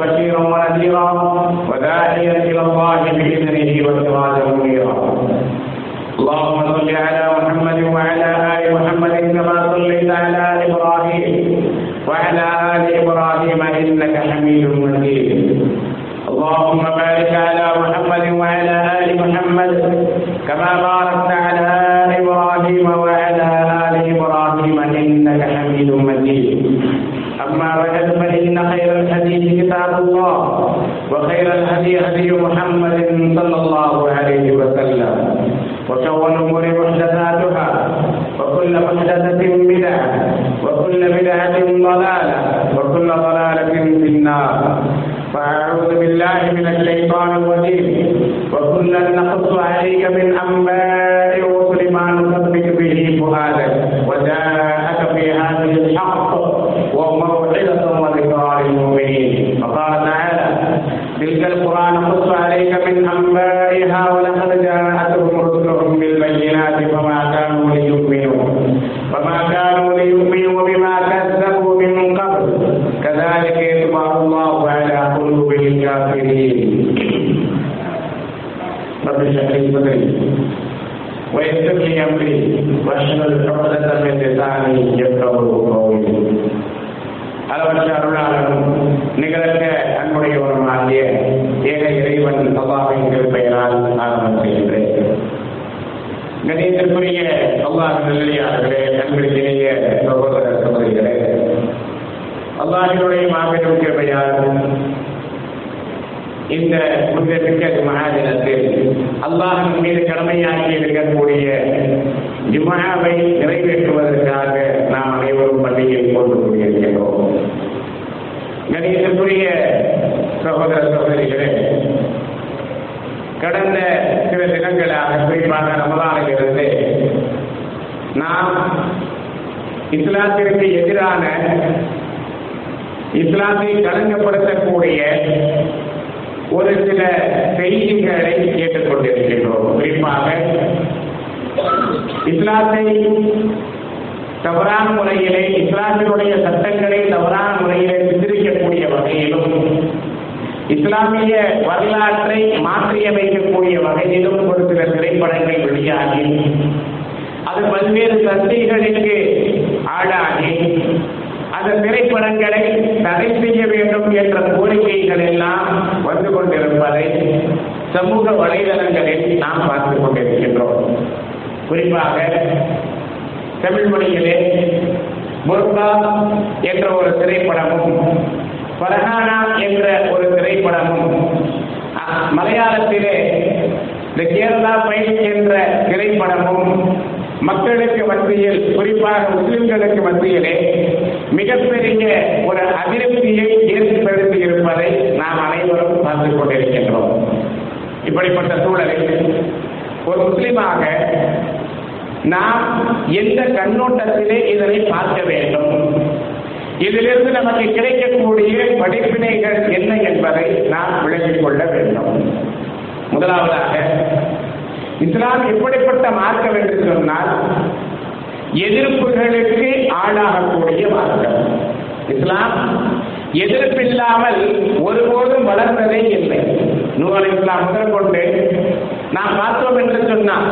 بشيرا ونذيرا وداعيا إلى الله بإذنه وسراجا منيرا. اللهم صل على محمد وعلى آل محمد كما صليت على آل إبراهيم وعلى آل إبراهيم إنك حميد مجيد. اللهم بارك على محمد وعلى آل محمد كما باركت على الكافرين رب اشرح لي صدري ويسر لي امري واحلل عقدة من لساني يفقهوا قولي அளவற்ற அருளாளரும் நிகழற்ற அன்புடையவருமாகிய ஏக இறைவன் அல்லாஹின் பெயரால் ஆரம்பம் செய்கின்றேன் கணியத்திற்குரிய அல்லாஹ் நல்லடியார்களே அன்பிற்கிலேய சகோதர சகோதரிகளே அல்லாஹினுடைய மாபெரும் கிருபையால் இந்த புனிதமிக்க மகாதினத்தில் அல்லாஹின் மீது கடமையாக்கி இருக்கக்கூடிய ஜுமாவை நிறைவேற்றுவதற்காக நாம் அனைவரும் பள்ளியில் கொண்டு கூடியிருக்கிறோம் கணியத்திற்குரிய சகோதர சகோதரிகளே கடந்த சில தினங்களாக குறிப்பாக ரமலானிலிருந்து நாம் இஸ்லாத்திற்கு எதிரான இஸ்லாத்தை களங்கப்படுத்தக்கூடிய ஒரு சில செய்திகளை கேட்டுக்கொண்டிருக்கின்றோம். குறிப்பாக இஸ்லாத்தை தவறான முறையிலே இஸ்லாமினுடைய சட்டங்களை தவறான முறையிலே சித்தரிக்கக்கூடிய வகையிலும் இஸ்லாமிய வரலாற்றை மாற்றியமைக்கக்கூடிய வகையிலும் ஒரு சில திரைப்படங்கள் வெளியாகி அது பல்வேறு சந்தைகளுக்கு ஆளாகி அந்த திரைப்படங்களை தடை செய்ய வேண்டும் என்ற கோரிக்கைகள் எல்லாம் வந்து கொண்டிருப்பதை சமூக வலைதளங்களில் நாம் பார்த்து கொண்டிருக்கின்றோம். குறிப்பாக தமிழ் மொழியிலே முர்கா என்ற ஒரு திரைப்படமும் பரஹானா என்ற ஒரு திரைப்படமும் மலையாளத்திலே இந்த கேரளா பைல் என்ற திரைப்படமும் மக்களுக்கு மத்தியில் குறிப்பாக முஸ்லிம்களுக்கு மத்தியிலே மிகப்பெரிய ஒரு அதிருப்தியை ஏற்படுத்தி இருப்பதை நாம் அனைவரும் பார்த்துக் கொண்டிருக்கின்றோம். இப்படிப்பட்ட சூழலில் ஒரு முஸ்லிமாக நாம் எந்த கண்ணோட்டத்திலே இதனை பார்க்க வேண்டும்? இதிலிருந்து நமக்கு கிடைக்கக்கூடிய படிப்பினைகள் என்ன என்பதை நாம் விளங்கிக் கொள்ள வேண்டும். முதலாவதாக இஸ்லாம் எப்படிப்பட்ட மார்க்கம் என்று சொன்னால் எதிர்ப்புகளுக்கு ஆளாகக்கூடிய மார்க்கம். இஸ்லாம் எதிர்ப்பில்லாமல் ஒருபோதும் வளர்ந்ததே இல்லை. நூலை இஸ்லாம் முதல் கொண்டு நாம் பார்த்தோம் என்று சொன்னால்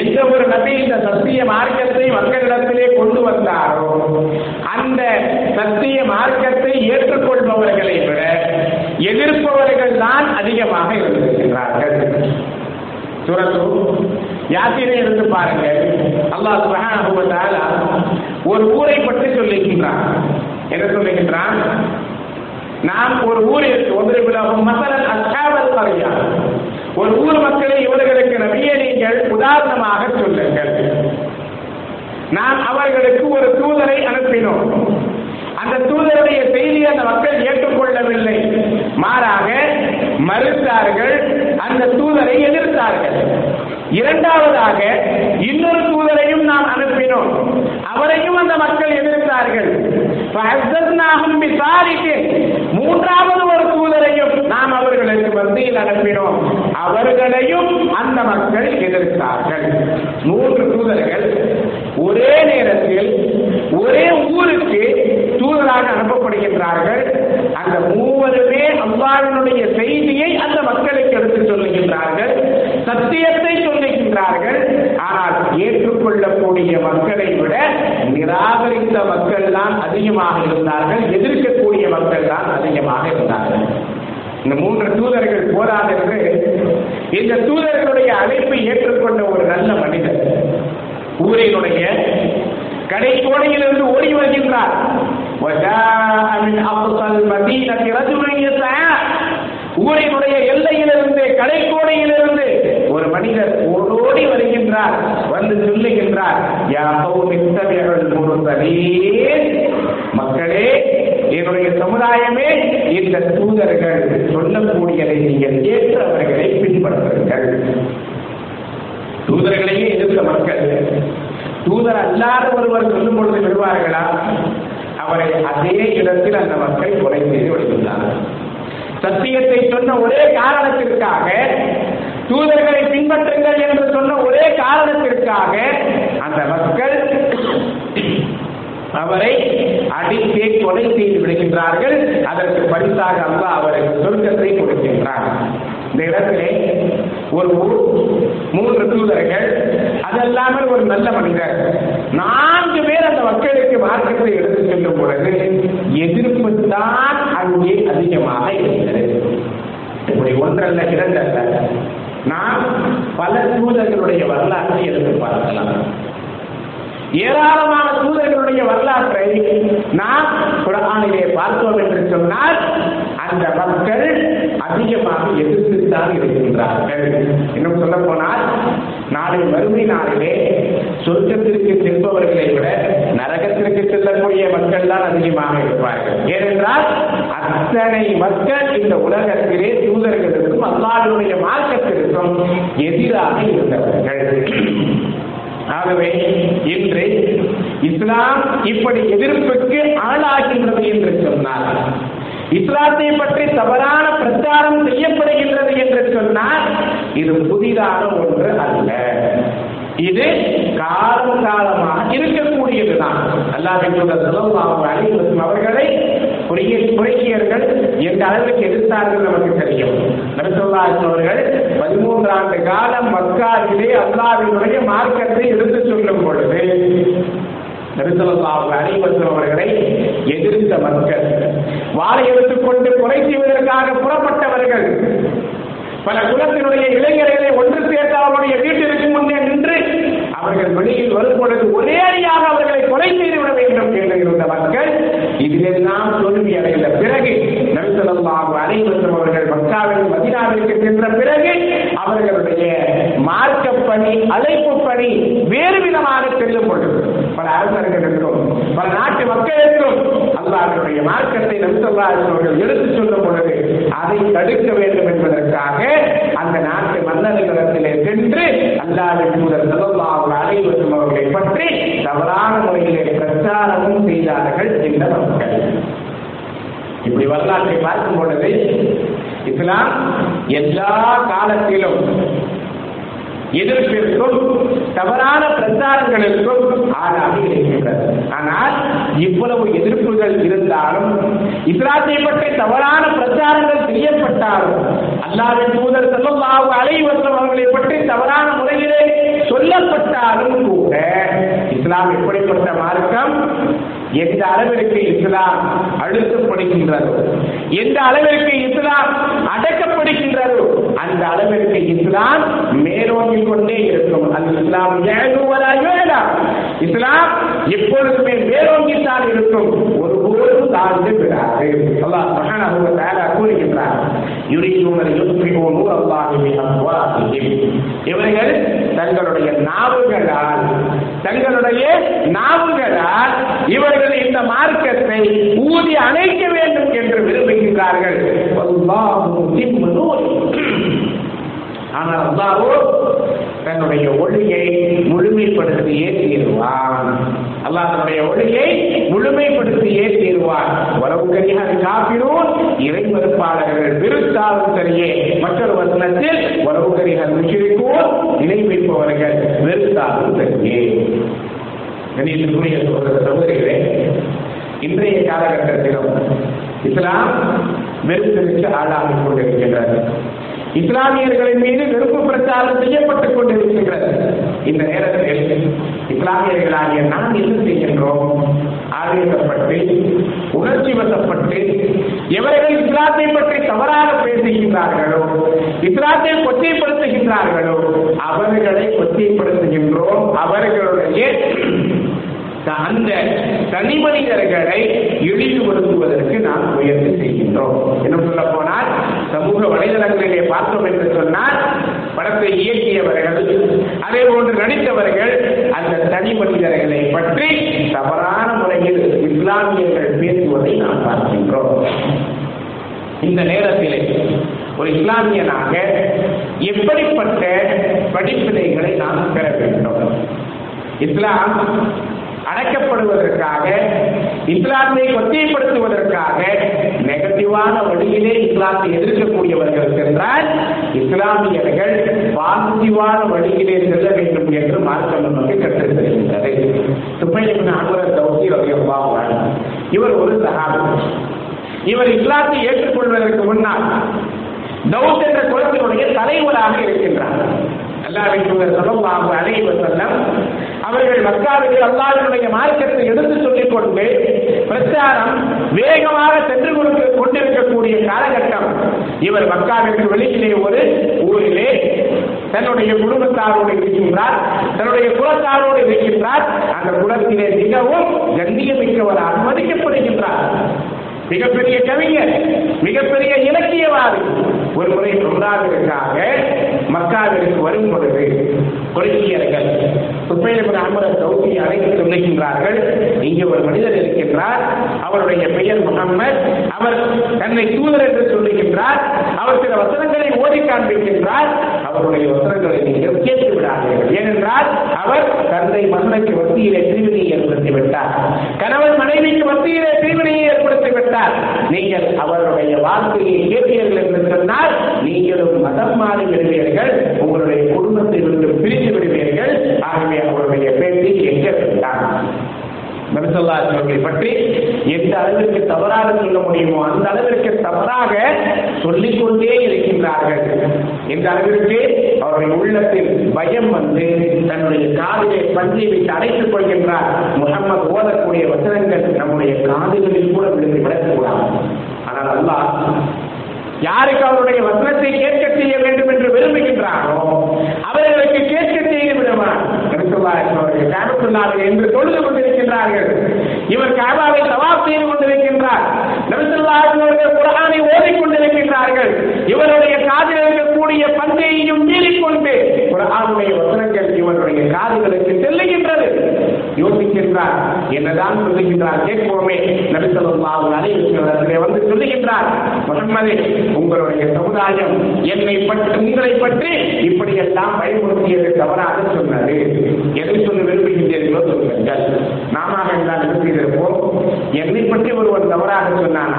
எந்த ஒரு நபி இந்த சத்திய மார்க்கத்தை மக்களிடத்திலே கொண்டு வந்தாரோ அந்த சத்திய மார்க்கத்தை ஏற்றுக்கொள்பவர்களை விட எதிர்ப்பவர்கள் தான் அதிகமாக இருந்திருக்கிறார்கள். சுரத்து யாத்திரை இருந்து பாருங்கள். அல்லாஹ் சுப்ஹானஹு ஒரு ஊரை பற்றி சொல்லுகின்றான் என்ன சொல்லுகின்றான் நாம் ஒரு ஊரில் ஒன்றை விழாவும் மசலன் அஸ்ஹாபல் பறையா ஒரு ஊர் மக்களை இவர்களுக்கு நபியை நீங்கள் உதாரணமாக சொல்லுங்கள். நாம் அவர்களுக்கு ஒரு தூதரை அனுப்பினோம். அந்த தூதருடைய செய்தியை அந்த மக்கள் ஏற்றுக்கொள்ளவில்லை. மாறாக மறுத்தார்கள் அந்த தூதரை இரண்டாவதாக இன்னொரு தூதரையும் நாம் அனுப்பினோம். அவரையும் அந்த மக்கள் எதிர்த்தார்கள். மூன்றாவது ஒரு தூதரையும் நாம் அவர்களுக்கு மத்தியில் அனுப்பினோம். அவர்களையும் அந்த மக்கள் எதிர்த்தார்கள். மூன்று தூதர்கள் ஒரே நேரத்தில் ஒரே ஊருக்கு தூதராக அனுப்பப்படுகின்றார்கள். அந்த மூவருமே அவ்வாறனுடைய செய்தியை அந்த மக்கள் எடுத்து சொல்லுகின்றார்கள் சத்தியத்தை சொல்லுகின்றார்கள். ஆனால் ஏற்றுக்கொள்ளக்கூடிய மக்களை விட நிராகரித்த மக்கள் தான் அதிகமாக இருந்தார்கள் எதிர்க்கக்கூடிய மக்கள் தான் அதிகமாக இருந்தார்கள். இந்த மூன்று தூதர்கள் போராதென்று இந்த தூதர்களுடைய அழைப்பை ஏற்றுக்கொண்ட ஒரு நல்ல மனிதர். ஊரினுடைய கடை கோடையிலிருந்து ஓடி வருகின்றார். ஊரினுடைய கடைக்கோடையிலிருந்து ஒரு மனிதர் ஓடோடி வருகின்றார் வந்து சொல்லுகின்றார் மக்களே என்னுடைய சமுதாயமே இந்த தூதர்கள் சொல்லக்கூடியதை நீங்கள் ஏற்றவர்களை பின்பற்றுங்கள். தூதர்களையே எதிர்த்த மக்கள் தூதர் அல்லாத ஒருவர் சொல்லும் பொழுது விடுவார்களா? அவரை அதே இடத்தில் அந்த மக்கள் கொலை செய்து விடுகின்றார்கள். சத்தியத்தை சொன்ன ஒரே காரணத்திற்காக தூதர்களை பின்பற்றுங்கள் என்று சொன்ன ஒரே காரணத்திற்காக அந்த மக்கள் அவரை அடித்தே கொலை செய்து விடுகின்றார்கள். அதற்கு பரிசாக அல்லாஹ் அவருக்கு சொர்க்கத்தை கொடுக்கின்றார் இந்த இடத்திலே ஒரு மூன்று தூதர்கள் அதல்லாமல் ஒரு நல்ல மனிதர். நான்கு பேர் அந்த மக்களுக்கு மார்க்கத்தை எடுத்து செல்லும் பொழுது எதிர்ப்பு தான் அங்கே அதிகமாக இருக்கிறது இப்படி ஒன்றல்ல இரண்டல்ல. நாம் பல தூதர்களுடைய வரலாற்றை எடுத்து பார்க்கலாம். ஏராளமான தூதர்களுடைய வரலாற்றை நாம் குரானிலே பார்த்தோம் என்று சொன்னால் அந்த மக்கள் அதிகமாக எதிர்த்துத்தான் இருக்கின்றார்கள். இன்னும் சொல்ல போனால் நாளை மறுமை நாளிலே சொர்க்கத்திற்கு செல்பவர்களை விட நரகத்திற்கு செல்லக்கூடிய மக்கள் தான் அதிகமாக இருப்பார்கள். ஏனென்றால் அத்தனை மக்கள் இந்த உலகத்திலே தூதர்களுக்கும் அல்லாடுடைய மார்க்கத்திற்கும் எதிராக இருந்தவர்கள். ஆகவே இன்று இஸ்லாம் இப்படி எதிர்ப்புக்கு ஆளாகின்றது என்று சொன்னார் இஸ்லாத்தை பற்றி தவறான பிரச்சாரம் செய்யப்படுகின்றது என்று சொன்னால் இது புதிதான ஒன்று அல்ல. இது காலம் காலமாக இருக்கக்கூடியதுதான். அல்லாஹ் அவர்களை குறைக்கியர்கள் எந்த அளவுக்கு எதிர்த்தார்கள் நமக்கு தெரியும். நபிசுல்லாஸ் அவர்கள் பதிமூன்று ஆண்டு காலம் மக்காவிலே அல்லாவினுடைய மார்க்கத்தை எடுத்து சொல்லும் பொழுது நபிசல்லாஹு அலிவசம் அவர்களை எதிர்த்த மக்கள் வாழை எடுத்துக்கொண்டு குறை செய்வதற்காக புறப்பட்டவர்கள் பல குலத்தினுடைய இளைஞர்களை ஒன்று சேர்த்து அவருடைய வீட்டிற்கு முன்னே நின்று அவர்கள் வெளியில் வரும் பொழுது ஒரே அடியாக அவர்களை கொலை செய்து விட வேண்டும் என்று இருந்த மக்கள் இதிலெல்லாம் தோல்வி அடைந்த பிறகு நபிசல்லாஹு அனைவரும் அவர்கள் மக்காவில் மதினாவிற்கு சென்ற பிறகு அவர்களுடைய மார்க்க பணி அழைப்பு பணி வேறு விதமாக செல்லும் பொழுது பல அரசர்களுக்கும் பல நாட்டு மக்களுக்கும் அல்லாஹ்வுடைய மார்க்கத்தை நபிசல்லாஹு அவர்கள் எடுத்துச் சொல்லும் பொழுது அதை தடுக்க வேண்டும் என்பதற்காக அந்த நாட்டை மன்னர்களிடத்திலே சென்று அல்லாவின் தூதர் ஸல்லல்லாஹு அனைவரும் அவர்களை பற்றி தவறான முறையிலே பிரச்சாரமும் செய்தார்கள் இந்த மக்கள் இப்படி வரலாற்றை பார்க்கும் பொழுது இஸ்லாம் எல்லா காலத்திலும் எதிர்ப்பிற்கும் தவறான பிரச்சாரங்களுக்கும் ஆளாக இருக்கின்றது. ஆனால் இவ்வளவு எதிர்ப்புகள் இருந்தாலும் இஸ்லாத்தை பற்றி தவறான பிரச்சாரங்கள் செய்யப்பட்டாலும் அல்லாவின் தூதர் செல்லல்லாஹு அவர்களை பற்றி தவறான முறையிலே சொல்லப்பட்டாலும் கூட இஸ்லாம் எப்படிப்பட்ட மார்க்கம்? எந்த அளவிற்கு இஸ்லாம் அழுத்தப்படுகின்றதோ எந்த அளவிற்கு இஸ்லாம் அடக்கப்படுகின்றதோ அந்த அளவிற்கு இஸ்லாம் மேலோங்கிக் கொண்டே இருக்கும். அது இஸ்லாம் ஏழுவதா இஸ்லாம் எப்பொழுதுமே மேலோங்கித்தான் இருக்கும். ஒருபோதும் தாழ்ந்து விடாது. அல்லாஹ் சுப்ஹானஹு வ தஆலா கூறுகின்றார் இவர்கள் தங்களுடைய நாவுகளால் தங்களுடைய நாவுகளால் இவர்கள் இந்த மார்க்கத்தை ஊதி அணைக்க வேண்டும் என்று விரும்புகின்றார்கள். ஆனால் அல்லாஹோ தன்னுடைய ஒளியை முழுமைப்படுத்தியே தீர்வான் அல்லாஹ் தன்னுடைய ஒளியை முழுமைப்படுத்தியே தீர்வான் வரவு கனியாக காப்பிடும் இறை மறுப்பாளர்கள் வெறுத்தாலும் சரியே. மற்றொரு வசனத்தில் உறவுகரிகள் முஷிரிக்கோர் இணை வைப்பவர்கள் வெறுத்தாலும் சரியே. கணியத்திற்குரிய சகோதர சகோதரிகளே இன்றைய காலகட்டத்திலும் இஸ்லாம் வெறுப்பிற்கு ஆளாகிக் கொண்டிருக்கின்றது. இஸ்லாமியர்களின் மீது வெறுப்பு பிரச்சாரம் செய்யப்பட்டுக் கொண்டிருக்கின்றது. இந்த நேரத்தில் இஸ்லாமியர்களாகிய நாம் என்ன செய்கின்றோம்? ஆவேசப்பட்டு உணர்ச்சி வசப்பட்டு எவர்கள் இஸ்லாத்தை பற்றி தவறாக பேசுகின்றார்களோ இஸ்லாத்தை கொச்சைப்படுத்துகின்றார்களோ அவர்களை கொச்சைப்படுத்துகின்றோம். அவர்களுடைய அந்த தனி மனிதர்களை இழிவுபடுத்துவதற்கு நாம் முயற்சி செய்கின்றோம். என்ன சொல்ல போனால் சமூக வலைதளங்களிலே பார்த்தோம் என்று சொன்னால் படத்தை இயக்கியவர்கள் அதே போன்று நடித்தவர்கள் அந்த தனி மனிதர்களை பற்றி தவறான முறையில் இஸ்லாமியர்கள் பேசுவதை நாம் பார்க்கின்றோம். இந்த நேரத்தில் ஒரு இஸ்லாமியனாக எப்படிப்பட்ட படிப்பினைகளை நாம் பெற வேண்டும்? இஸ்லாம் அடைக்கப்படுவதற்காக இஸ்லாத்தை கொச்சைப்படுத்துவதற்காக நெகட்டிவான வழியிலே இஸ்லாத்தை எதிர்க்கக்கூடியவர்கள் சென்றால் இஸ்லாமியர்கள் பாசிட்டிவான வழியிலே செல்ல வேண்டும் என்று மார்க்கம் நமக்கு கற்றுத் தருகின்றது சுப்பையன் அமரர் தௌசி ரவியல்லாஹ் இவர் ஒரு சகாபி இவர் இஸ்லாத்தை ஏற்றுக்கொள்வதற்கு முன்னால் தௌத் என்ற குலத்தினுடைய தலைவராக இருக்கின்றார். அல்லாவின் தூதர் சல்லல்லாஹு அலைஹி அவர்கள் மக்காவுக்கு அல்லாவினுடைய மார்க்கத்தை எடுத்து சொல்லிக் கொண்டு பிரச்சாரம் வேகமாக சென்று கொடுக்க கொண்டிருக்கக்கூடிய காலகட்டம். இவர் மக்காவிற்கு வெளியிலே ஒரு ஊரிலே தன்னுடைய குடும்பத்தாரோடு இருக்கின்றார். தன்னுடைய குலத்தாரோடு இருக்கின்றார். அந்த குலத்திலே மிகவும் கண்ணியமிக்கவராக மதிக்கப்படுகின்றார். மிகப்பெரிய கவிஞர் மிகப்பெரிய இலக்கியவாதி. ஒரு முறை உண்டாவதற்காக மக்காவிற்கு வரும் பொழுது கொள்கையர்கள் சுப்பையபுர அமரர் சௌதி அழைத்து சொல்லுகின்றார்கள் இங்கே ஒரு மனிதர் இருக்கின்றார். அவருடைய பெயர் முகம்மது. அவர் தன்னை தூதர் என்று சொல்லுகின்றார். அவர் சில வசனங்களை ஓடி காண்பிக்கின்றார். அவருடைய வசனங்களை நீங்கள் கேட்டு விடாதீர்கள். ஏனென்றால் அவர் தந்தை மகனுக்கு வத்தியிலே பிரிவினையை ஏற்படுத்தி விட்டார் கணவன் மனைவிக்கு வத்தியிலே பிரிவினையை ஏற்படுத்தி விட்டார் நீங்கள் அவருடைய வார்த்தையை கேட்டீர்கள் என்று சொன்னால் நீங்களும் மதம் மாறி விடுவீர்கள். உங்களுடைய குடும்பத்தை விட்டு பிரிந்து விடுவீர்கள் ஆகவே அவருடைய பேச்சை எங்க வேண்டாம் பற்றி எந்த அளவிற்கு தவறாக சொல்ல முடியுமோ அந்த அளவிற்கு தவறாக சொல்லிக் கொண்டே இருக்கின்றார்கள். எந்த அளவிற்கு அவர்கள் உள்ளத்தில் பயம் வந்து தன்னுடைய காதிலே பஞ்சை வைத்து அடைத்துக் கொள்கின்றார். முகமது ஓதக்கூடிய வசனங்கள் நம்முடைய காதுகளில் கூட விழுந்து விடக்கூடாது. ஆனால் அல்லாஹ் யாருக்கு அவருடைய வசனத்தை கேட்க செய்ய வேண்டும் என்று விரும்புகின்றாரோ அவர்களுக்கு கேட்க செய்து விடுவார். என்று தொழுது கொண்டிருக்கின்றார்கள். இவர் காபாவை சவாப் செய்து கொண்டிருக்கின்றார். நபிசுல்லாஹு குரானை ஓதிக்கொண்டிருக்கின்றார்கள் இவருடைய காதில் இருக்கக்கூடிய பந்தையையும் மீறிக்கொண்டு குரானுடைய வசனங்கள் இவருடைய காதுகளுக்கு சொல்லுகின்றார். என்னதான் சொல்லுகின்றார் கேட்போமே. நபிசல்லாஹு அலைவசத்திலே வந்து சொல்லுகின்றார் முகம்மதே உங்களுடைய சமுதாயம் என்னை பற்றி உங்களை பற்றி இப்படியெல்லாம் பயன்படுத்தியது தவறாக சொன்னது. எதை சொல்ல விரும்புகின்றீர்களோ சொல்லுங்கள். நாம என்றால் என்ன என்னை பற்றி ஒருவன் தவறாக சொன்னானா?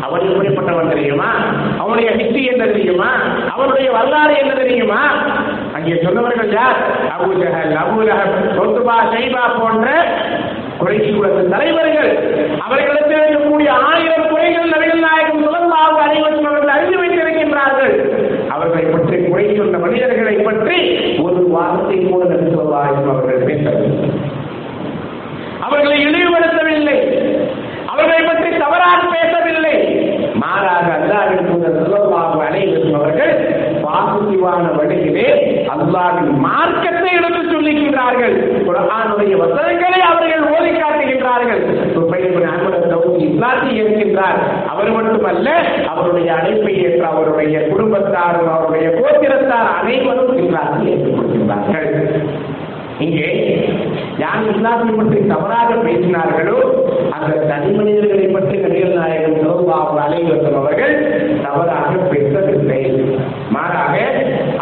அவர் எப்படிப்பட்டவன் தெரியுமா? அவனுடைய ஹிஸ்டி என்ன தெரியுமா? அவருடைய வரலாறு என்ன தெரியுமா? அங்கே சொன்னவர்கள் யார்? அபுஜகல் அபுலகல் சொத்துபா சைபா போன்ற குறைசி குலத்து தலைவர்கள். அவர்களிடத்தில் இருக்கக்கூடிய ஆயிரம் குறைகள் நபிகள் நாயகம் சுதந்திராக அனைவரும் அவர்கள் அறிந்து வைத்திருக்கின்றார்கள். அவர்களை பற்றி குறை சொன்ன மனிதர்களை பற்றி ஒரு வார்த்தை கூட நபி சொல்லாயும் அவர்கள் பேசவில்லை அவர்களை இழிவுபடுத்தவில்லை அவர்களை பற்றி தவறாக பேசவில்லை மாறாக அல்லாவின் தூதர் சொல்லலாக அனைவரும் அவர்கள் பாசிட்டிவான வழியிலே அல்லாவின் மார்க்கத்தை எடுத்து சொல்லுகின்றார்கள் குரானுடைய வசனங்களை அவர்கள் ஓதி காட்டுகின்றார்கள் இஸ்லாத்தை ஏற்கின்றார். அவர் மட்டுமல்ல அவருடைய அழைப்பை ஏற்ற அவருடைய குடும்பத்தாரும் அவருடைய கோத்திரத்தார் அனைவரும் இஸ்லாத்தை ஏற்றுக்கொள்கின்றார்கள். இங்கே யார் இஸ்லாத்தை பற்றி தவறாக பேசினார்களோ அந்த தனி மனிதர்களை பற்றி நடிகர் நாயகம் சிவபாபு அலைவசம் அவர்கள் தவறாக பேசவில்லை. மாறாக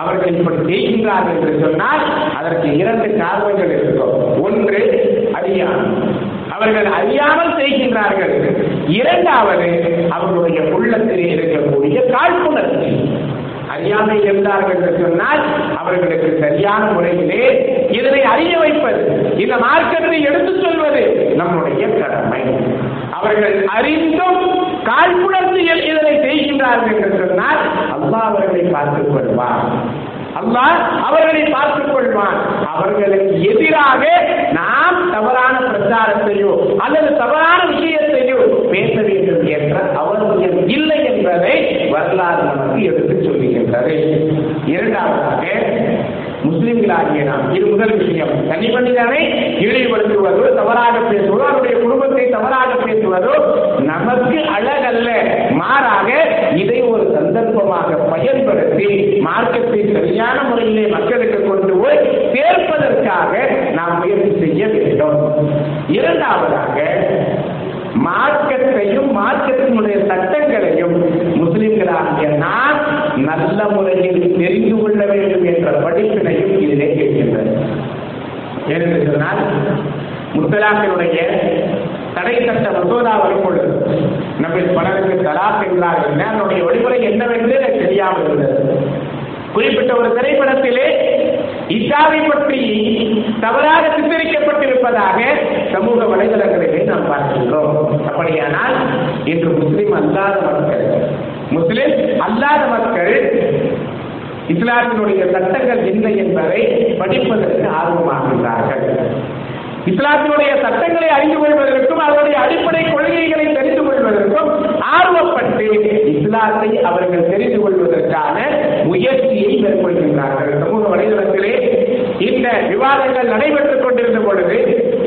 அவர்கள் செய்கின்றார்கள் என்று சொன்னால் அதற்கு இரண்டு காரணங்கள் இருக்கும். ஒன்று அடியான். அவர்கள் அறியாமல் செய்கின்றார்கள். இரண்டாவது அவர்களுடைய உள்ளத்திலே இருக்கக்கூடிய காழ்ப்புணர்ச்சி. அறியாமை இருந்தார்கள் என்று சொன்னால் அவர்களுக்கு சரியான முறையிலே இதனை அறிய வைப்பது இந்த மார்க்கத்தை எடுத்துச் சொல்வது நம்முடைய கடமை. அவர்கள் அறிந்தும் காழ்ப்புணர்ச்சியில் இதனை செய்கின்றார்கள் என்று சொன்னால் அல்லா அவர்களை பார்த்துக் கொள்வார் அல்லாஹ் அவர்களை பார்த்துக் கொள்வான். அவர்களுக்கு எதிராக நாம் தவறான பிரச்சாரத்தையோ அல்லது தவறான விஷயத்தையோ பேச வேண்டும் என்ற அவசியம் இல்லை என்பதை வரலாறு நமக்கு எடுத்து சொல்லுகின்றது. இரண்டாவதாக முஸ்லிம்களாகிய நாம் இது முதல் விஷயம் தனி மனிதனை இழிவுபடுத்துவதோ தவறாக பேசுவதோ அவருடைய குடும்பத்தை தவறாக பேசுவதோ நமக்கு அழகல்ல மாறாக இதை ஒரு சந்தர்ப்பமாக பயன்படுத்தி மார்க்கத்தை சரியான முறையிலே மக்களுக்கு கொண்டு போய் சேர்ப்பதற்காக நாம் முயற்சி செய்ய வேண்டும். இரண்டாவதாக மார்க்கத்தையும் மார்க்கத்தினுடைய சட்டங்களையும் முஸ்லிம்களாகிய நாம் நல்ல முறையில் தெரிந்து கொள்ள வேண்டும் என்ற படிப்பினையும் இதிலே இருக்கின்றது ஏனென்று சொன்னால் முத்தலாக்கினுடைய தடை சட்ட மசோதா வரும் பொழுது நம்ம பலருக்கு தலாக் என்றார்கள் அதனுடைய வழிமுறை என்னவென்று எனக்கு தெரியாமல் இருந்தது. குறிப்பிட்ட ஒரு திரைப்படத்திலே இஷாவை பற்றி தவறாக சித்தரிக்கப்பட்டிருப்பதாக சமூக வலைதளங்களிலே நாம் பார்க்கின்றோம். அப்படியானால் இன்று முஸ்லிம் அல்லாத மக்கள் முஸ்லிம் அல்லாத மக்கள் இஸ்லாத்தினுடைய சட்டங்கள் என்ன என்பதை படிப்பதற்கு ஆர்வமாகின்றார்கள். இஸ்லாத்தினுடைய சட்டங்களை அறிந்து கொள்வதற்கும் அதனுடைய அடிப்படை கொள்கைகளை தெரிந்து கொள்வதற்கும் ஆர்வப்பட்டு இஸ்லாத்தை அவர்கள் தெரிந்து கொள்வதற்கான முயற்சியை மேற்கொள்கின்றார்கள். சமூக வலைதளத்திலே இந்த விவாதங்கள் நடைபெற்றுக் கொண்டிருந்த பொழுது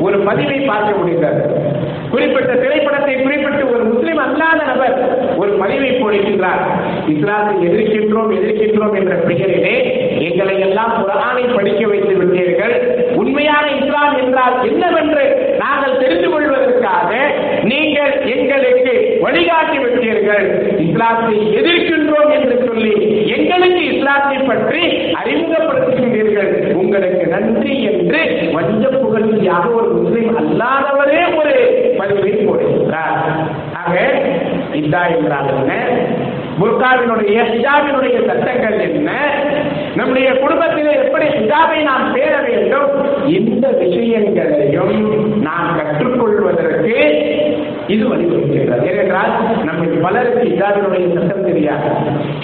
ஒரு பதிவை பார்க்க முடிந்தது. குறிப்பிட்ட திரைப்படத்தை குறிப்பிட்டு ஒரு முஸ்லிம் அல்லாத நபர் ஒரு பதிவை போடுகின்றார். இஸ்லாத்தை எதிர்க்கின்றோம் எதிர்க்கின்றோம் என்ற பெயரிலே எங்களை எல்லாம் குரானை படிக்க வைத்து விட்டீர்கள். உண்மையான இஸ்லாம் என்றால் என்னவென்று நாங்கள் தெரிந்து கொள்வதற்காக நீங்கள் எங்களுக்கு வழிகாட்டி விட்டீர்கள். இஸ்லாத்தை எதிர்க்கின்றோம் என்று சொல்லி எங்களுக்கு இஸ்லாத்தை பற்றி அறிமுகப்படுத்துகின்றீர்கள் உங்களுக்கு நன்றி என்று வஞ்ச புகழ்ச்சியாக ஒரு முஸ்லிம் அல்லாதவரே ஒரு பதிவை போடுகின்றார் ஆக இதா என்றால் என்ன? புர்காவினுடைய ஹிஜாபினுடைய சட்டங்கள் என்ன? நம்முடைய குடும்பத்திலே எப்படி ஹிஜாபை நாம் பேர வேண்டும்? இந்த விஷயங்களையும் நாம் கற்றுக்கொள்வதற்கு இது வழிவகுக்கின்றது ஏனென்றால் நம்முடைய பலருக்கு ஹிஜாபினுடைய சட்டம் தெரியாது.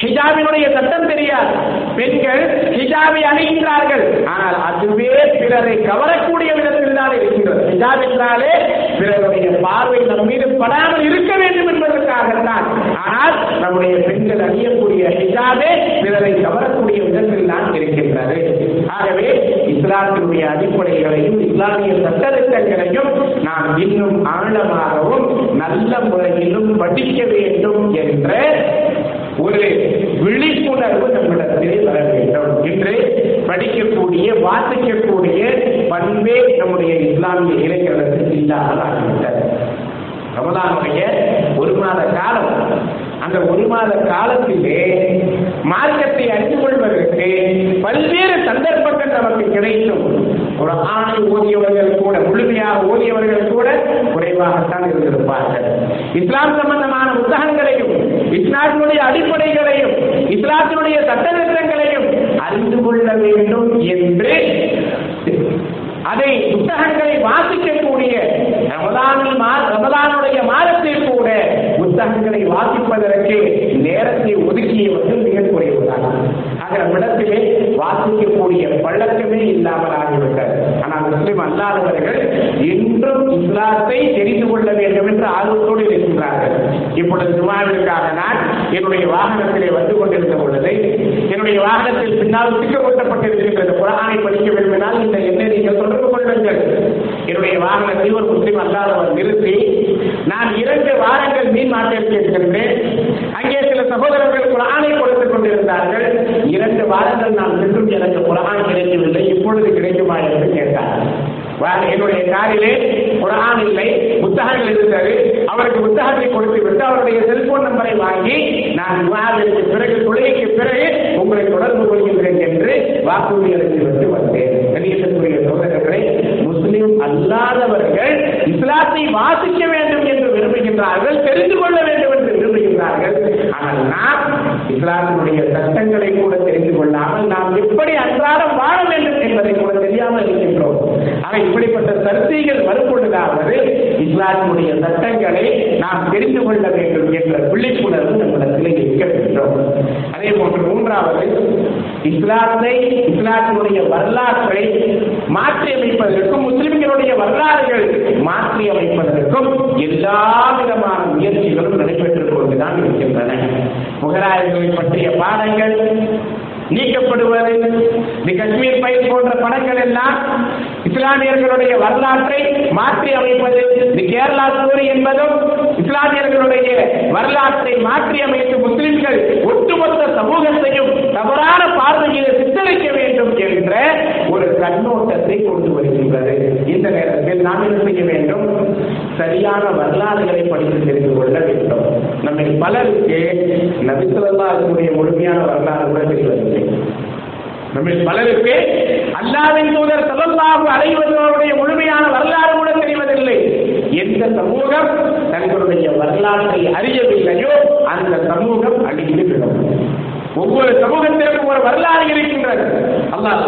ஹிஜாபினுடைய சட்டம் தெரியாது. பெண்கள் ஹிஜாபை அணுகின்றார்கள். ஆனால் அதுவே பிறரை கவரக்கூடிய விதத்தில் தான் இருக்கின்றது. ஹிஜாப் என்றாலே பிறருடைய பார்வை நம் மீது படாமல் இருக்க வேண்டும் என்பதற்காகத்தான் என்றால் நம்முடைய பெண்கள் அணியக்கூடிய ஹிஜாபே பிறரை கவரக்கூடிய விதத்தில் தான் இருக்கின்றது. ஆகவே இஸ்லாத்தினுடைய அடிப்படைகளையும் இஸ்லாமிய சட்டத்திட்டங்களையும் நாம் இன்னும் ஆழமாகவும் நல்ல முறையிலும் படிக்க வேண்டும் என்ற ஒரு விழிப்புணர்வு நம்மிடத்திலே வர வேண்டும். இன்று படிக்கக்கூடிய வாசிக்கக்கூடிய பண்பே நம்முடைய இஸ்லாமிய இளைஞர்களுக்கு இல்லாமல் ஆகிவிட்டது. ரமதானுடைய ஒரு மாத காலம் அந்த ஒரு மாத காலத்திலே மார்க்கத்தை அறிந்து கொள்வதற்கு பல்வேறு சந்தர்ப்பங்கள் நமக்கு கிடைக்கும். ஒரு ஆணை ஓதியவர்கள் கூட முழுமையாக ஓதியவர்கள் கூட குறைவாகத்தான் இருந்திருப்பார்கள். இஸ்லாம் சம்பந்தமான புத்தகங்களையும் இஸ்லாத்தினுடைய அடிப்படைகளையும் இஸ்லாத்தினுடைய சட்டத்திட்டங்களையும் அறிந்து கொள்ள வேண்டும் என்று அதை புத்தகங்களை வாசிக்கக்கூடிய ரமதானில் ரமதானுடைய மாத புத்தகங்களை வாசிப்பதற்கு நேரத்தை ஒதுக்கியவர்கள் மிக குறைவுதான். ஆக நம்மிடத்திலே வாசிக்கக்கூடிய பழக்கமே இல்லாமல் ஆகிவிட்டது. ஆனால் முஸ்லிம் அல்லாதவர்கள் இன்றும் இஸ்லாத்தை தெரிந்து கொள்ள வேண்டும் என்று ஆர்வத்தோடு இருக்கின்றார்கள். இப்பொழுது ஜுமாவிற்காக நான் என்னுடைய வாகனத்திலே வந்து கொண்டிருந்த பொழுது என்னுடைய வாகனத்தில் பின்னால் திக்க ஒட்டப்பட்டிருக்கின்றது குரானை படிக்க விரும்பினால் இந்த எண்ணை நீங்கள் தொடர்பு கொள்ளுங்கள். என்னுடைய வாகனத்தில் ஒரு முஸ்லீம் அல்லாதவர் நிறுத்தி நான் இரண்டு வாரங்கள் மீன் மாட்டிற்கு இருக்கின்றேன் அங்கே சில சகோதரர்கள் குரானை கொடுத்துக் கொண்டிருந்தார்கள். இரண்டு வாரங்கள் நான் சென்றும் எனக்கு குரான் கிடைக்கவில்லை. இப்பொழுது கிடைக்குமா என்று கேட்டார் என்னுடைய காரிலே குரான் இல்லை புத்தகங்கள் இருந்தது. அவருக்கு புத்தகத்தை கொடுத்து விட்டு அவருடைய செல்போன் நம்பரை வாங்கி நான் விவாதத்திற்கு பிறகு தொழுகைக்கு பிறகு உங்களை தொடர்பு கொள்கின்றேன் என்று வாக்கு வாக்குறுதி அளித்து விட்டு வந்தேன். கணியத்திற்குரிய சோதரர்களை முஸ்லிம் அல்லாதவர்கள் இஸ்லாத்தை வாசிக்க வேண்டும் என்று விரும்புகின்றார்கள் தெரிந்து கொள்ள வேண்டும் ஆனால் நாம் இஸ்லாத்தினுடைய சட்டங்களை கூட தெரிந்து கொள்ளாமல் நாம் எப்படி அன்றாடம் வாழ வேண்டும் என்பதை கூட தெரியாமல் இருக்கின்றோம். ஆனால் இப்படிப்பட்ட சர்ச்சைகள் வரும்பொழுதாவது இஸ்லாத்தினுடைய சட்டங்களை நாம் தெரிந்து கொள்ள வேண்டும் என்ற விழிப்புணர்வு நம்மிடத்தில் இருக்க வேண்டும். அதே போன்று மூன்றாவது இஸ்லாத்தை இஸ்லாத்தினுடைய வரலாற்றை மாற்றி அமைப்பதற்கும் முஸ்லிம்களுடைய வரலாறுகள் மாற்றி அமைப்பதற்கும் எல்லா விதமான முயற்சிகளும் நடைபெற்று கொண்டுதான் இருக்கின்றன. முகலாயர்களை பற்றிய பாடங்கள் நீக்கப்படுவது தி காஷ்மீர் பயிர் போன்ற படங்கள் எல்லாம் இஸ்லாமியர்களுடைய வரலாற்றை மாற்றி அமைப்பது தி கேரளா ஸ்டோரி என்பதும் இஸ்லாமியர்களுடைய வரலாற்றை மாற்றி அமைத்து முஸ்லிம்கள் ஒட்டுமொத்த சமூகத்தையும் தவறான பார்வையில் சித்தரிக்க வேண்டும் என்ற ஒரு கண்ணோட்டத்தை கொண்டு வருகின்றது. இந்த நேரத்தில் நாம் என்ன செய்ய வேண்டும்? சரியான வரலாறுகளை படித்து தெரிந்து கொள்ள வேண்டும். நம்ம பலருக்கு நபிசுல்லாவுடைய முழுமையான வரலாறு கூட தெரிவதில்லை. நம்ம பலருக்கு அல்லாவின் தூதர் சதல்லாஹு அடைவதனுடைய முழுமையான வரலாறு கூட தெரிவதில்லை. எந்த சமூகம் தங்களுடைய வரலாற்றை அறியவில்லையோ அந்த சமூகம் அழிந்து விடும். ஒவ்வொரு சமூகத்திற்கும் ஒரு வரலாறு இருக்கின்றது. அல்லாஹ்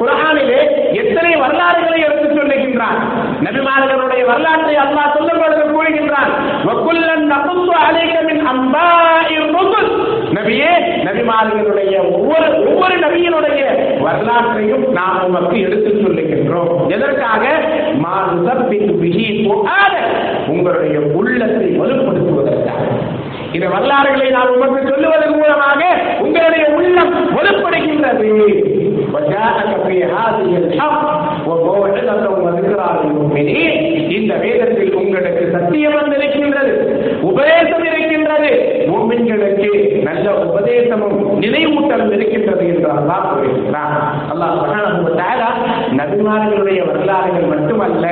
குரானிலே எத்தனை வரலாறுகளை எடுத்துச் சொல்லுகின்றான்? நபிமார்களுடைய வரலாற்றை அல்லாஹ் சொல்லும் பொழுது கூறுகின்றான் நபியே நபிமார்களுடைய ஒவ்வொரு ஒவ்வொரு நபியினுடைய வரலாற்றையும் நாம் உமக்கு எடுத்து சொல்லுகின்றோம். எதற்காக? உங்களுடைய உள்ளத்தை வலுப்படுத்துவதற்காக. இந்த வரலாறுகளை நான் உமக்கு சொல்லுவதன் மூலமாக உங்களுடைய உள்ளம் வலுப்படுகின்றது. இந்த வேதத்தில் உங்களுக்கு சத்தியம் வந்திருக்கின்றது உபதேசம் இருக்கின்றது. மூமின்களுக்கு நல்ல உபதேசமும் நினைவூட்டலும் இருக்கின்றது என்று அல்லாஹ் கூறுகிறார் அல்லாஹ் நபிமார்களுடைய வரலாறுகள் மட்டுமல்ல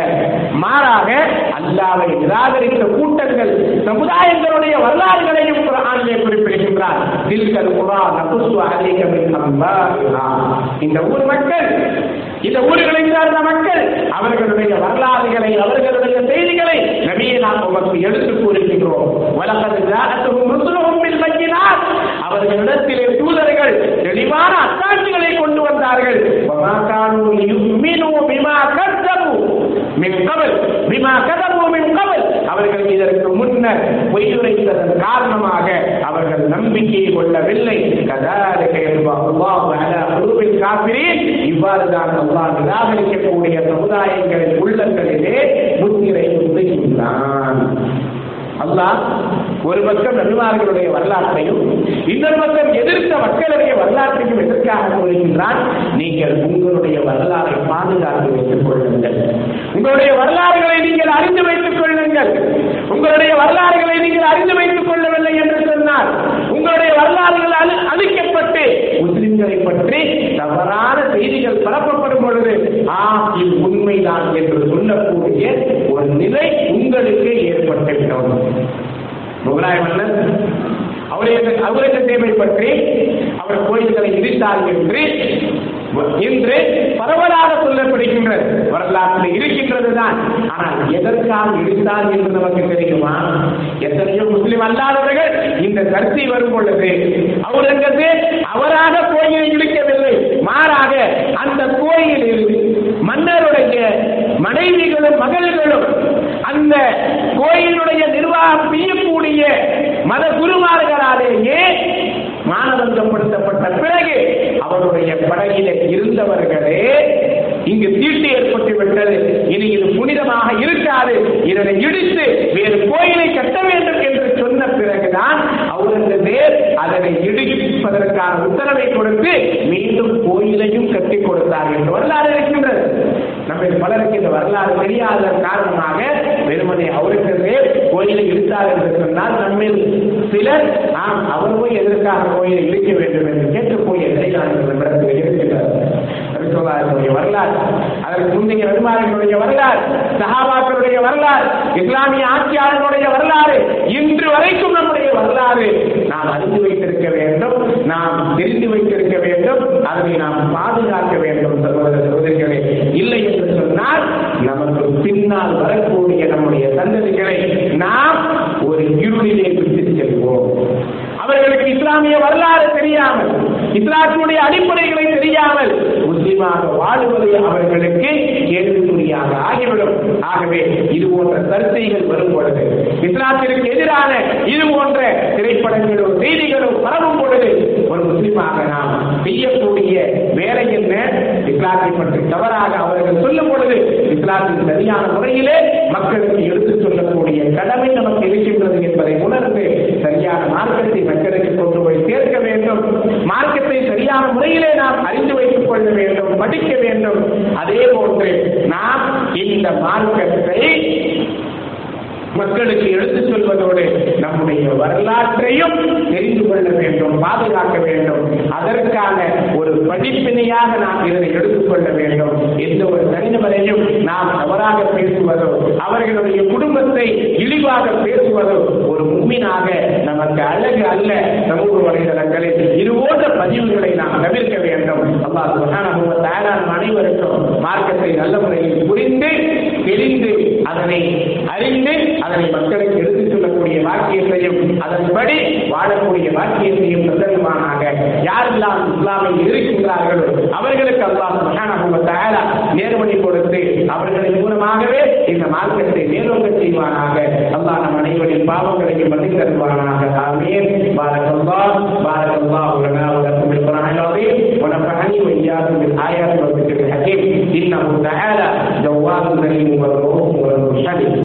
மாறாக அல்லாவை நிராகரித்த கூட்டங்கள் சமுதாயங்களுடைய வரலாறுகளையும் குரானிலே குறிப்பிடுகின்றார். தில்கல் குர்ஆன் நபுசு அலைக இந்த ஊர் மக்கள் இந்த ஊர்களை சார்ந்த மக்கள் அவர்களுடைய வரலாறுகளை அவர்களுடைய செய்திகளை நபியை நாம் உமக்கு எடுத்து கூறுகின்றோம். வலகது ஜாஅத்துஹும் ருசுலுஹும் பில் அவர்களிடத்திலே தூதர்கள் தெளிவான அத்தாட்சிகளை கொண்டு வந்தார்கள். மின் கபல் பிமா கதபு மின் கபல் அவர்கள் இதற்கு முன்னர் பொய்யுரைத்ததன் காரணமாக அவர்கள் நம்பிக்கை கொள்ளவில்லை. கதாலிக அல்லாஹ் இவ்வாறு தான் அல்லாஹ் நிராகரிக்கக்கூடிய சமுதாயங்களின் உள்ளங்களிலே முத்திரை குத்துகின்றான் அல்லாஹ் ஒரு பக்கம் நபிமார்களுடைய வரலாற்றையும் இன்னொரு பக்கம் எதிர்த்த மக்களுடைய வரலாற்றையும் எதற்காக கூறுகின்றான்? நீங்கள் உங்களுடைய வரலாறை பாதுகாத்து வைத்துக் கொள்ளுங்கள். உங்களுடைய வரலாறுகளை நீங்கள் அறிந்து வைத்துக் கொள்ளுங்கள். உங்களுடைய வரலாறுகளை நீங்கள் அறிந்து வைத்துக் கொள்ளவில்லை என்று சொன்னால் உங்களுடைய வரலாறுகள் அழிக்கப்பட்டு முஸ்லிம்களை பற்றி தவறான செய்திகள் பரப்பப்படும் பொழுது ஆ இது உண்மைதான் என்று சொல்லக்கூடிய ஒரு நிலை உங்களுக்கு ஏற்பட்டுவிடும் முகலாய மன்னர் அவருடைய அவுரங்கசீபை பற்றி அவர் கோயில்களை இடித்தார் என்று இன்று பரவலாக சொல்லப்படுகின்றது. வரலாற்றில் இருக்கின்றது தான் ஆனால் எதற்காக இடித்தார் என்று நமக்கு தெரியுமா? எத்தனையோ முஸ்லிம் அல்லாதவர்கள் இந்த கருத்தை வரும் பொழுது அவுரங்கசீப் அவராக கோயிலை இழுக்கவில்லை. மாறாக அந்த கோயிலில் மன்னருடைய மனைவிகளும் மகள்களும் அந்த கோயிலுடைய நிர்வாகம் செய்யக்கூடிய மத குருமார்களாலேயே மானதந்தப்படுத்தப்பட்ட பிறகு அவருடைய படகில இருந்தவர்களே இங்கு தீட்டு ஏற்பட்டு விட்டது. இனி இது புனிதமாக இருக்காது. இதனை இடித்து வேறு கோயிலை கட்ட வேண்டும் என்று சொன்ன பிறகுதான் அவுரங்கசேர் அதனை இடிப்பதற்கான உத்தரவை கொடுத்து மீண்டும் கோயிலையும் கட்டி கொடுத்தார் என்று வரலாறு இருக்கின்றது. நம்ம பலருக்கு இந்த வரலாறு தெரியாத காரணமாக வெறுமனை அவுரங்கசேர் கோயிலை இடித்தார் என்று சொன்னால் நம்மில் சிலர் ஆம் அவர் எதற்காக கோயிலை இடிக்க வேண்டும்? என்று கேட்டு போய் எதிரான ரசூலுல்லாஹினுடைய வரலாறு அதற்கு முந்தைய நபிமார்களுடைய வரலாறு சஹாபாக்களுடைய வரலாறு இஸ்லாமிய ஆட்சியாளர்களுடைய வரலாறு இன்று வரைக்கும் நம்முடைய வரலாறு. நாம் அறிந்து வைத்திருக்க வேண்டும் நாம் தெரிந்து வைத்திருக்க வேண்டும் அதனை நாம் பாதுகாக்க வேண்டும் சகோதர சகோதரிகளே. இல்லை என்று சொன்னால் நமக்கு பின்னால் வரக்கூடிய நம்முடைய சந்ததிகளை நாம் ஒரு இருளிலே விட்டு செல்வோம். அவர்களுக்கு இஸ்லாமிய வரலாறு தெரியாமல் இஸ்லாத்தினுடைய அடிப்படைகளை தெரியாமல் முஸ்லிமாக வாழுவது அவர்களுக்கு கேள்விக்குறியாக ஆகிவிடும். ஆகவே இது போன்ற சர்ச்சைகள் வரும் பொழுது இஸ்லாத்திற்கு எதிரான இது போன்ற திரைப்படங்களும் செய்திகளும் பரவும் பொழுது ஒரு முஸ்லிமாக நாம் செய்யக்கூடிய வேலை என்ன? இஸ்லாத்தை பற்றி தவறாக அவர்கள் சொல்லும் பொழுது இஸ்லாத்தின் சரியான முறையிலே மக்களுக்கு எடுத்துச் சொல்லக்கூடிய கடமை நமக்கு இருக்கின்றது என்பதை உணர்ந்து சரியான மார்க்கத்தை மக்களுக்கு கொண்டு போய் சேர்க்க வேண்டும். மார்க்கத்தை சரியான முறையிலே நாம் அறிந்து வைத்துக் கொள்ள வேண்டும் படிக்க வேண்டும். அதே போன்று நாம் இந்த மார்க்கத்தை மக்களுக்கு எடுத்துச் சொல்வதோடு நம்முடைய வரலாற்றையும் தெரிந்து கொள்ள வேண்டும் பாதுகாக்க வேண்டும். அதற்கான ஒரு படிப்பினையாக நாம் இதனை எடுத்துக்கொள்ள வேண்டும். எந்த ஒரு தனிநபரையும் நாம் தவறாக பேசுவதோ அவர்களுடைய குடும்பத்தை இழிவாக பேசுவதோ ஒரு மும்மினாக நமக்கு அழகு அல்ல. சமூக வலைதளங்களில் இது போன்ற பதிவுகளை நாம் தவிர்க்க வேண்டும். அல்லாஹ் சுகான தயாரான அனைவருக்கும் மார்க்கத்தை நல்ல முறையில் புரிந்து தெரிந்து அதனை அறிந்து அதனை மக்களுக்கு எடுத்துச் சொல்லக்கூடிய வாக்கியத்தையும் அதன்படி வாழக்கூடிய வாக்கியத்தையும் தந்தருமானாக யாரெல்லாம் இஸ்லாமில் இருக்கின்றார்களோ அவர்களுக்கு அல்லாஹ் சுப்ஹானஹு வ தஆலா நேர்வழி கொடுத்து அவர்களின் மூலமாகவே இந்த மார்க்கத்தை மேலோங்க செய்வானாக அல்லாஹ் நம் அனைவரின் பாவங்களையும் மதித்து தருவானாக ஆமீன் பாரக்கல்லாஹ் பாரக்கல்லாஹு லனா வ லக்கும் பில் குர்ஆனில் العظيم ونفعني واياكم بالايات والذكر الحكيم انه تعالى جواد كريم ورؤوف ورحيم